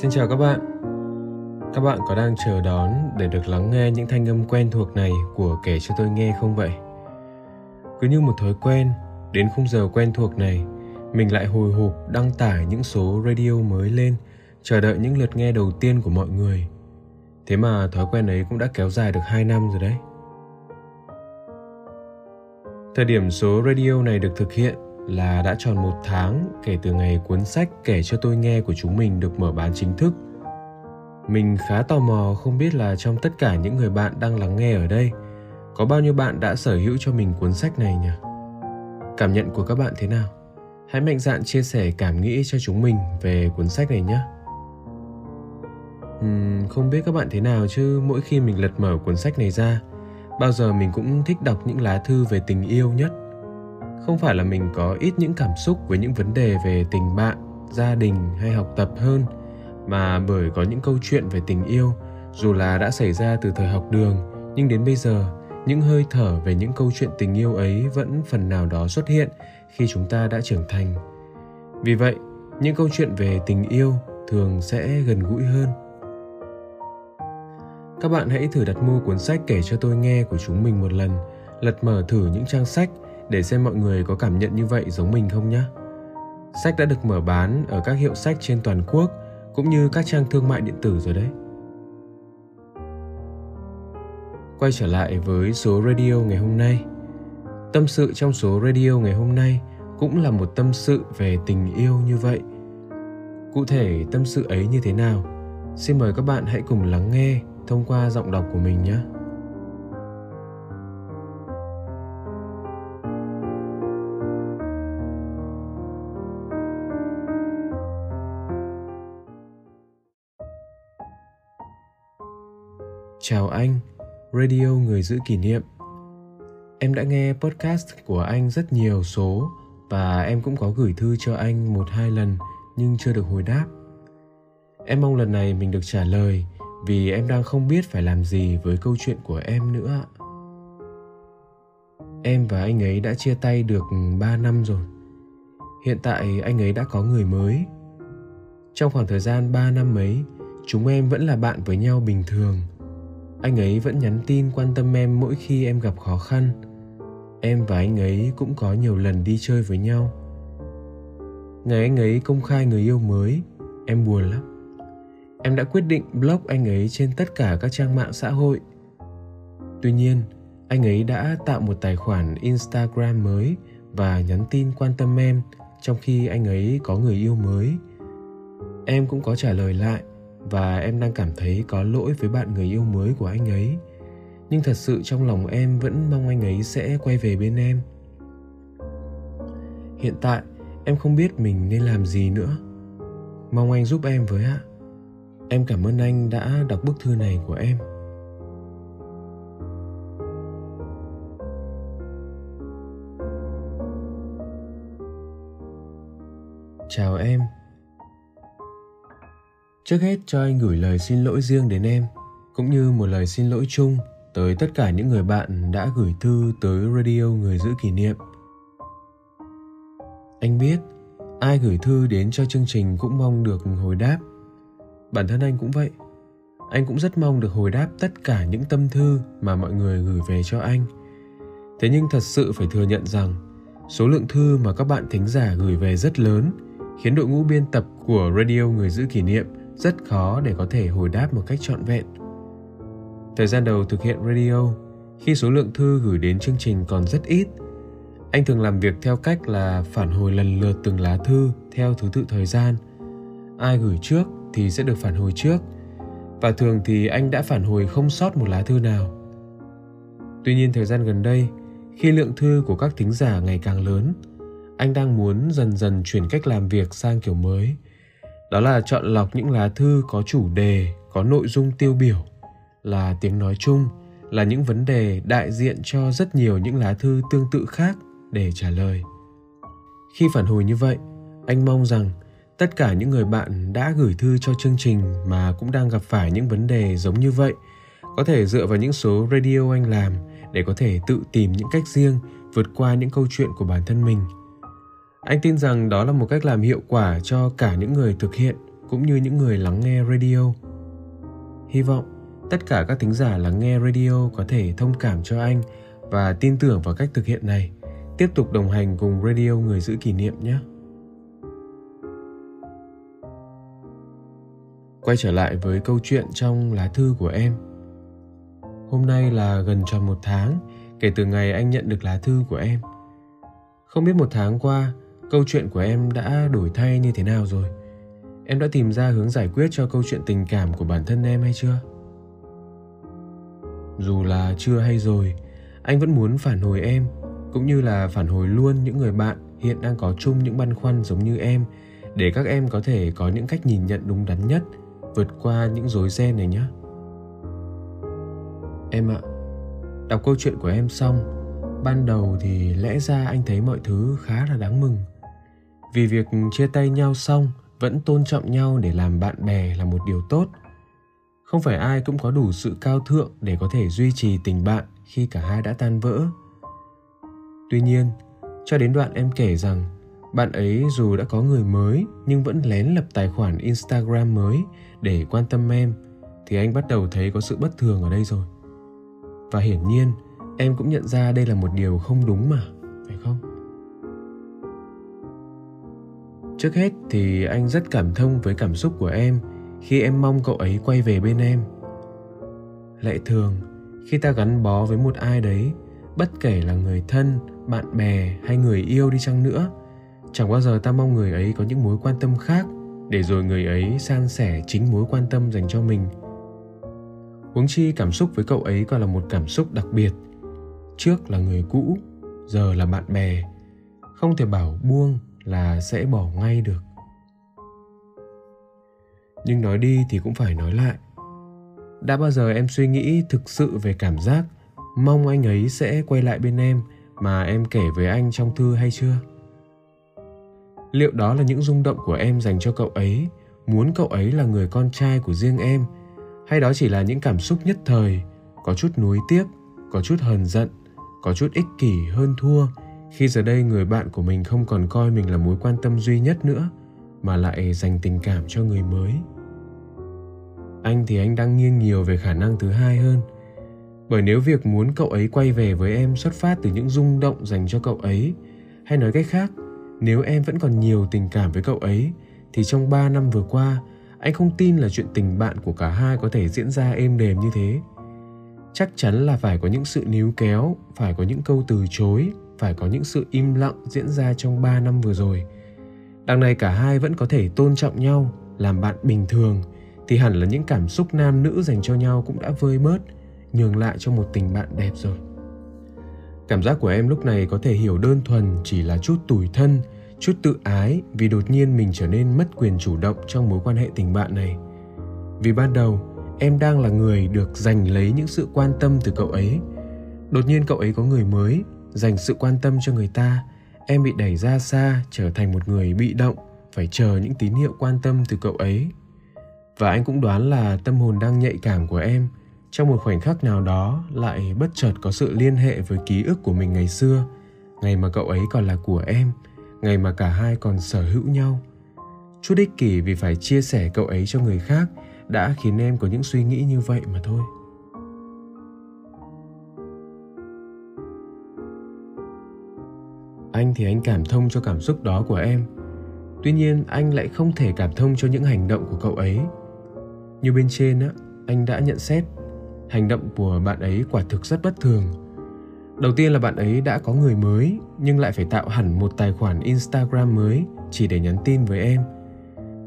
Xin chào các bạn. Các bạn có đang chờ đón để được lắng nghe những thanh âm quen thuộc này của kể cho tôi nghe không vậy? Cứ như một thói quen, đến khung giờ quen thuộc này, mình lại hồi hộp đăng tải những số radio mới lên, chờ đợi những lượt nghe đầu tiên của mọi người. Thế mà thói quen ấy cũng đã kéo dài được 2 năm rồi đấy. Thời điểm số radio này được thực hiện là đã tròn một tháng kể từ ngày cuốn sách kể cho tôi nghe của chúng mình được mở bán chính thức. Mình khá tò mò không biết là trong tất cả những người bạn đang lắng nghe ở đây, có bao nhiêu bạn đã sở hữu cho mình cuốn sách này nhỉ? Cảm nhận của các bạn thế nào? Hãy mạnh dạn chia sẻ cảm nghĩ cho chúng mình về cuốn sách này nhé. Uhm, không biết các bạn thế nào chứ mỗi khi mình lật mở cuốn sách này ra, bao giờ mình cũng thích đọc những lá thư về tình yêu nhất không phải là mình có ít những cảm xúc với những vấn đề về tình bạn, gia đình hay học tập hơn, mà bởi có những câu chuyện về tình yêu, dù là đã xảy ra từ thời học đường, nhưng đến bây giờ, những hơi thở về những câu chuyện tình yêu ấy vẫn phần nào đó xuất hiện khi chúng ta đã trưởng thành. Vì vậy, những câu chuyện về tình yêu thường sẽ gần gũi hơn. Các bạn hãy thử đặt mua cuốn sách kể cho tôi nghe của chúng mình một lần, lật mở thử những trang sách để xem mọi người có cảm nhận như vậy giống mình không nhé. Sách đã được mở bán ở các hiệu sách trên toàn quốc, cũng như các trang thương mại điện tử rồi đấy. Quay trở lại với số radio ngày hôm nay. Tâm sự trong số radio ngày hôm nay cũng là một tâm sự về tình yêu như vậy. Cụ thể, tâm sự ấy như thế nào? Xin mời các bạn hãy cùng lắng nghe thông qua giọng đọc của mình nhé. Chào anh, radio người giữ kỷ niệm. Em đã nghe podcast của anh rất nhiều số và em cũng có gửi thư cho anh một hai lần nhưng chưa được hồi đáp. Em mong lần này mình được trả lời vì em đang không biết phải làm gì với câu chuyện của em nữa. Em và anh ấy đã chia tay được 3 năm rồi. Hiện tại anh ấy đã có người mới. Trong khoảng thời gian 3 năm ấy, chúng em vẫn là bạn với nhau bình thường – anh ấy vẫn nhắn tin quan tâm em mỗi khi em gặp khó khăn. Em và anh ấy cũng có nhiều lần đi chơi với nhau. Ngày anh ấy công khai người yêu mới, em buồn lắm. Em đã quyết định block anh ấy trên tất cả các trang mạng xã hội. Tuy nhiên, anh ấy đã tạo một tài khoản instagram mới và nhắn tin quan tâm em trong khi anh ấy có người yêu mới. Em cũng có trả lời lại và em đang cảm thấy có lỗi với bạn người yêu mới của anh ấy. Nhưng thật sự trong lòng em vẫn mong anh ấy sẽ quay về bên em. Hiện tại, em không biết mình nên làm gì nữa. Mong anh giúp em với ạ. Em cảm ơn anh đã đọc bức thư này của em. Chào em. Trước hết cho anh gửi lời xin lỗi riêng đến em, cũng như một lời xin lỗi chung tới tất cả những người bạn đã gửi thư tới radio người giữ kỷ niệm. Anh biết, ai gửi thư đến cho chương trình cũng mong được hồi đáp. Bản thân anh cũng vậy. Anh cũng rất mong được hồi đáp tất cả những tâm thư mà mọi người gửi về cho anh. Thế nhưng thật sự phải thừa nhận rằng, số lượng thư mà các bạn thính giả gửi về rất lớn, khiến đội ngũ biên tập của radio người giữ kỷ niệm rất khó để có thể hồi đáp một cách trọn vẹn. Thời gian đầu thực hiện radio, khi số lượng thư gửi đến chương trình còn rất ít, anh thường làm việc theo cách là phản hồi lần lượt từng lá thư theo thứ tự thời gian. Ai gửi trước thì sẽ được phản hồi trước, và thường thì anh đã phản hồi không sót một lá thư nào. Tuy nhiên thời gian gần đây, khi lượng thư của các thính giả ngày càng lớn, anh đang muốn dần dần chuyển cách làm việc sang kiểu mới. Đó là chọn lọc những lá thư có chủ đề, có nội dung tiêu biểu, là tiếng nói chung, là những vấn đề đại diện cho rất nhiều những lá thư tương tự khác để trả lời. Khi phản hồi như vậy, anh mong rằng tất cả những người bạn đã gửi thư cho chương trình mà cũng đang gặp phải những vấn đề giống như vậy có thể dựa vào những số radio anh làm để có thể tự tìm những cách riêng vượt qua những câu chuyện của bản thân mình anh tin rằng đó là một cách làm hiệu quả cho cả những người thực hiện, cũng như những người lắng nghe radio. Hy vọng tất cả các thính giả lắng nghe radio có thể thông cảm cho anh và tin tưởng vào cách thực hiện này. Tiếp tục đồng hành cùng radio người giữ kỷ niệm nhé. Quay trở lại với câu chuyện trong lá thư của em. Hôm nay là gần tròn một tháng kể từ ngày anh nhận được lá thư của em. Không biết một tháng qua câu chuyện của em đã đổi thay như thế nào rồi? Em đã tìm ra hướng giải quyết cho câu chuyện tình cảm của bản thân em hay chưa? Dù là chưa hay rồi, anh vẫn muốn phản hồi em, cũng như là phản hồi luôn những người bạn hiện đang có chung những băn khoăn giống như em, để các em có thể có những cách nhìn nhận đúng đắn nhất, vượt qua những rối ren này nhé em ạ, đọc câu chuyện của em xong, ban đầu thì lẽ ra anh thấy mọi thứ khá là đáng mừng vì việc chia tay nhau xong, vẫn tôn trọng nhau để làm bạn bè là một điều tốt. Không phải ai cũng có đủ sự cao thượng để có thể duy trì tình bạn khi cả hai đã tan vỡ. Tuy nhiên, cho đến đoạn em kể rằng, bạn ấy dù đã có người mới nhưng vẫn lén lập tài khoản instagram mới để quan tâm em, thì anh bắt đầu thấy có sự bất thường ở đây rồi. Và hiển nhiên, em cũng nhận ra đây là một điều không đúng mà, phải không? Trước hết thì anh rất cảm thông với cảm xúc của em khi em mong cậu ấy quay về bên em. Lệ thường, khi ta gắn bó với một ai đấy, bất kể là người thân, bạn bè hay người yêu đi chăng nữa, chẳng bao giờ ta mong người ấy có những mối quan tâm khác để rồi người ấy san sẻ chính mối quan tâm dành cho mình. Huống chi cảm xúc với cậu ấy còn là một cảm xúc đặc biệt. Trước là người cũ, giờ là bạn bè. Không thể bảo buông là sẽ bỏ ngay được. Nhưng nói đi thì cũng phải nói lại. Đã bao giờ em suy nghĩ thực sự về cảm giác mong anh ấy sẽ quay lại bên em mà em kể với anh trong thư hay chưa? Liệu đó là những rung động của em dành cho cậu ấy, muốn cậu ấy là người con trai của riêng em, hay đó chỉ là những cảm xúc nhất thời, có chút nuối tiếc, có chút hờn giận, có chút ích kỷ hơn thua khi giờ đây người bạn của mình không còn coi mình là mối quan tâm duy nhất nữa, mà lại dành tình cảm cho người mới. Anh thì anh đang nghiêng nhiều về khả năng thứ hai hơn. Bởi nếu việc muốn cậu ấy quay về với em xuất phát từ những rung động dành cho cậu ấy, hay nói cách khác, nếu em vẫn còn nhiều tình cảm với cậu ấy, thì trong 3 năm vừa qua, anh không tin là chuyện tình bạn của cả hai có thể diễn ra êm đềm như thế. Chắc chắn là phải có những sự níu kéo, phải có những câu từ chối phải có những sự im lặng diễn ra trong 3 năm vừa rồi. Đằng này cả hai vẫn có thể tôn trọng nhau, làm bạn bình thường, thì hẳn là những cảm xúc nam nữ dành cho nhau cũng đã vơi bớt, nhường lại cho một tình bạn đẹp rồi. Cảm giác của em lúc này có thể hiểu đơn thuần chỉ là chút tủi thân, chút tự ái vì đột nhiên mình trở nên mất quyền chủ động trong mối quan hệ tình bạn này. Vì ban đầu, em đang là người được giành lấy những sự quan tâm từ cậu ấy. Đột nhiên cậu ấy có người mới dành sự quan tâm cho người ta, em bị đẩy ra xa, trở thành một người bị động, phải chờ những tín hiệu quan tâm từ cậu ấy. Và anh cũng đoán là tâm hồn đang nhạy cảm của em, trong một khoảnh khắc nào đó lại bất chợt có sự liên hệ với ký ức của mình ngày xưa. Ngày mà cậu ấy còn là của em, ngày mà cả hai còn sở hữu nhau. Chút ích kỷ vì phải chia sẻ cậu ấy cho người khác đã khiến em có những suy nghĩ như vậy mà thôi. Anh thì anh cảm thông cho cảm xúc đó của em. Tuy nhiên, anh lại không thể cảm thông cho những hành động của cậu ấy. Như bên trên á, anh đã nhận xét, hành động của bạn ấy quả thực rất bất thường. Đầu tiên là bạn ấy đã có người mới, nhưng lại phải tạo hẳn một tài khoản instagram mới chỉ để nhắn tin với em.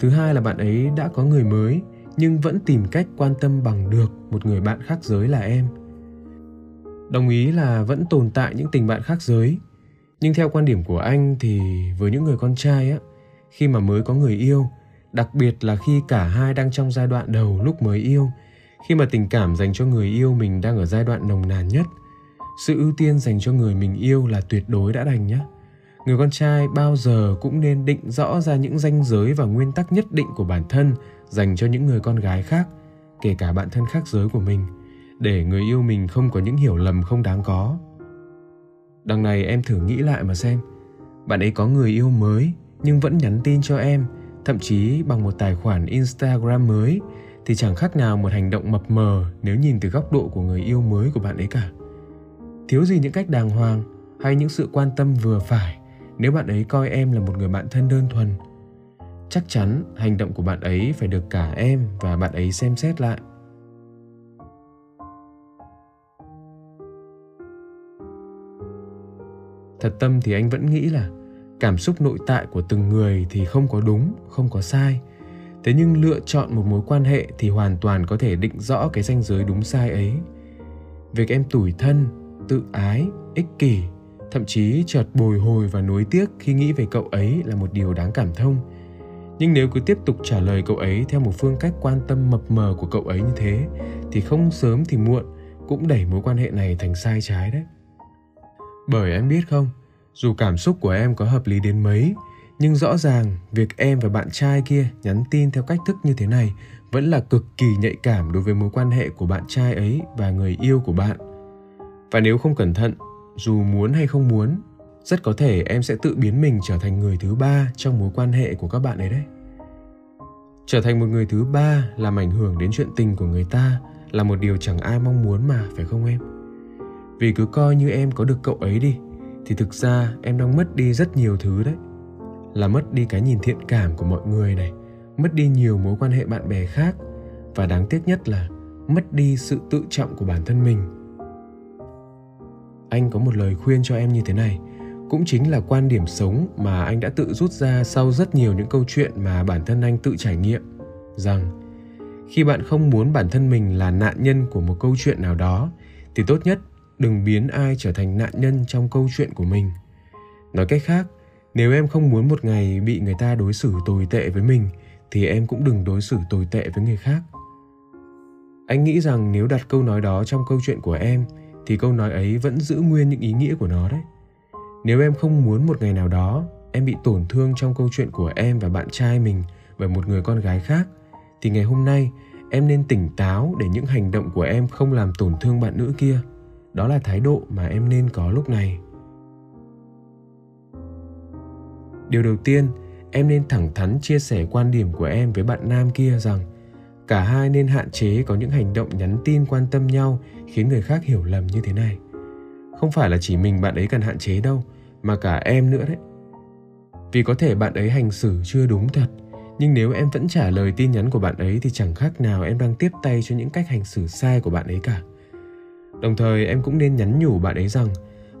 Thứ hai là bạn ấy đã có người mới, nhưng vẫn tìm cách quan tâm bằng được một người bạn khác giới là em. Đồng ý là vẫn tồn tại những tình bạn khác giới nhưng theo quan điểm của anh thì với những người con trai á, khi mà mới có người yêu, đặc biệt là khi cả hai đang trong giai đoạn đầu lúc mới yêu, khi mà tình cảm dành cho người yêu mình đang ở giai đoạn nồng nàn nhất, sự ưu tiên dành cho người mình yêu là tuyệt đối đã đành nhé người con trai bao giờ cũng nên định rõ ra những ranh giới và nguyên tắc nhất định của bản thân dành cho những người con gái khác, kể cả bạn thân khác giới của mình, để người yêu mình không có những hiểu lầm không đáng có đằng này em thử nghĩ lại mà xem. Bạn ấy có người yêu mới, nhưng vẫn nhắn tin cho em, thậm chí bằng một tài khoản instagram mới, thì chẳng khác nào một hành động mập mờ nếu nhìn từ góc độ của người yêu mới của bạn ấy cả. Thiếu gì những cách đàng hoàng hay những sự quan tâm vừa phải nếu bạn ấy coi em là một người bạn thân đơn thuần. Chắc chắn hành động của bạn ấy phải được cả em và bạn ấy xem xét lại. Thật tâm thì anh vẫn nghĩ là cảm xúc nội tại của từng người thì không có đúng, không có sai. Thế nhưng lựa chọn một mối quan hệ thì hoàn toàn có thể định rõ cái ranh giới đúng sai ấy. Việc em tủi thân, tự ái, ích kỷ, thậm chí chợt bồi hồi và nuối tiếc khi nghĩ về cậu ấy là một điều đáng cảm thông. Nhưng nếu cứ tiếp tục trả lời cậu ấy theo một phương cách quan tâm mập mờ của cậu ấy như thế, thì không sớm thì muộn cũng đẩy mối quan hệ này thành sai trái đấy bởi em biết không, dù cảm xúc của em có hợp lý đến mấy, nhưng rõ ràng việc em và bạn trai kia nhắn tin theo cách thức như thế này vẫn là cực kỳ nhạy cảm đối với mối quan hệ của bạn trai ấy và người yêu của bạn. Và nếu không cẩn thận, dù muốn hay không muốn, rất có thể em sẽ tự biến mình trở thành người thứ ba trong mối quan hệ của các bạn ấy đấy. Trở thành một người thứ ba làm ảnh hưởng đến chuyện tình của người ta là một điều chẳng ai mong muốn mà, phải không em? Vì cứ coi như em có được cậu ấy đi, thì thực ra em đang mất đi rất nhiều thứ đấy. Là mất đi cái nhìn thiện cảm của mọi người này, mất đi nhiều mối quan hệ bạn bè khác, và đáng tiếc nhất là mất đi sự tự trọng của bản thân mình. Anh có một lời khuyên cho em như thế này, cũng chính là quan điểm sống mà anh đã tự rút ra sau rất nhiều những câu chuyện mà bản thân anh tự trải nghiệm, rằng khi bạn không muốn bản thân mình là nạn nhân của một câu chuyện nào đó, thì tốt nhất đừng biến ai trở thành nạn nhân trong câu chuyện của mình. Nói cách khác, nếu em không muốn một ngày bị người ta đối xử tồi tệ với mình, thì em cũng đừng đối xử tồi tệ với người khác. Anh nghĩ rằng nếu đặt câu nói đó trong câu chuyện của em, thì câu nói ấy vẫn giữ nguyên những ý nghĩa của nó đấy. Nếu em không muốn một ngày nào đó em bị tổn thương trong câu chuyện của em và bạn trai mình bởi một người con gái khác, thì ngày hôm nay em nên tỉnh táo để những hành động của em không làm tổn thương bạn nữ kia đó là thái độ mà em nên có lúc này. Điều đầu tiên, em nên thẳng thắn chia sẻ quan điểm của em với bạn nam kia rằng cả hai nên hạn chế có những hành động nhắn tin quan tâm nhau khiến người khác hiểu lầm như thế này. Không phải là chỉ mình bạn ấy cần hạn chế đâu, mà cả em nữa đấy. Vì có thể bạn ấy hành xử chưa đúng thật, nhưng nếu em vẫn trả lời tin nhắn của bạn ấy thì chẳng khác nào em đang tiếp tay cho những cách hành xử sai của bạn ấy cả đồng thời, em cũng nên nhắn nhủ bạn ấy rằng,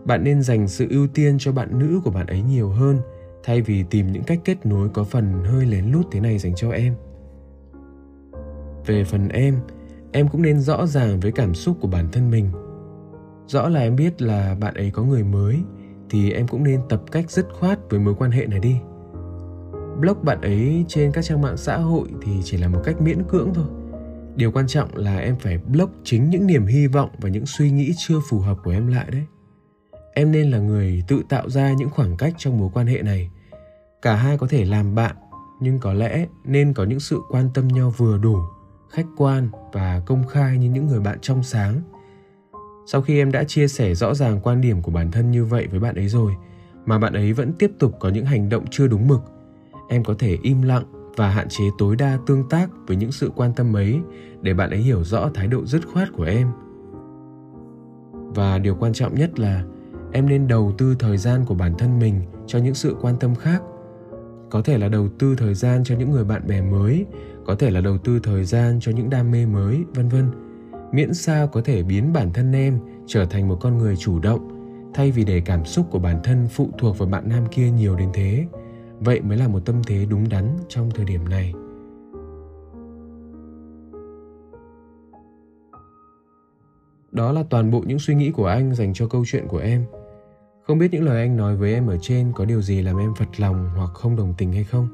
bạn nên dành sự ưu tiên cho bạn nữ của bạn ấy nhiều hơn, thay vì tìm những cách kết nối có phần hơi lén lút thế này dành cho em. Về phần em em cũng nên rõ ràng với cảm xúc của bản thân mình. Rõ là em biết là bạn ấy có người mới, thì em cũng nên tập cách dứt khoát với mối quan hệ này đi. Block bạn ấy trên các trang mạng xã hội thì chỉ là một cách miễn cưỡng thôi điều quan trọng là em phải block chính những niềm hy vọng và những suy nghĩ chưa phù hợp của em lại đấy. Em nên là người tự tạo ra những khoảng cách trong mối quan hệ này. Cả hai có thể làm bạn, nhưng có lẽ nên có những sự quan tâm nhau vừa đủ, khách quan và công khai như những người bạn trong sáng. Sau khi em đã chia sẻ rõ ràng quan điểm của bản thân như vậy với bạn ấy rồi, mà bạn ấy vẫn tiếp tục có những hành động chưa đúng mực, em có thể im lặng và hạn chế tối đa tương tác với những sự quan tâm ấy để bạn ấy hiểu rõ thái độ dứt khoát của em. Và điều quan trọng nhất là em nên đầu tư thời gian của bản thân mình cho những sự quan tâm khác. Có thể là đầu tư thời gian cho những người bạn bè mới, có thể là đầu tư thời gian cho những đam mê mới, vân vân. Miễn sao có thể biến bản thân em trở thành một con người chủ động, thay vì để cảm xúc của bản thân phụ thuộc vào bạn nam kia nhiều đến thế vậy mới là một tâm thế đúng đắn trong thời điểm này đó là toàn bộ những suy nghĩ của anh dành cho câu chuyện của em Không biết những lời anh nói với em ở trên có điều gì làm em phật lòng hoặc không đồng tình hay không?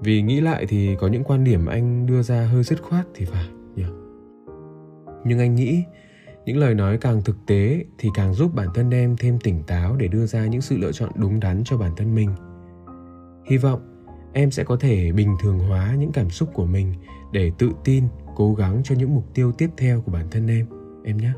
Vì nghĩ lại thì có những quan điểm anh đưa ra hơi dứt khoát thì phải nhỉ. Nhưng anh nghĩ những lời nói càng thực tế thì càng giúp bản thân em thêm tỉnh táo để đưa ra những sự lựa chọn đúng đắn cho bản thân mình. Hy vọng em sẽ có thể bình thường hóa những cảm xúc của mình để tự tin, cố gắng cho những mục tiêu tiếp theo của bản thân em. Em nhé.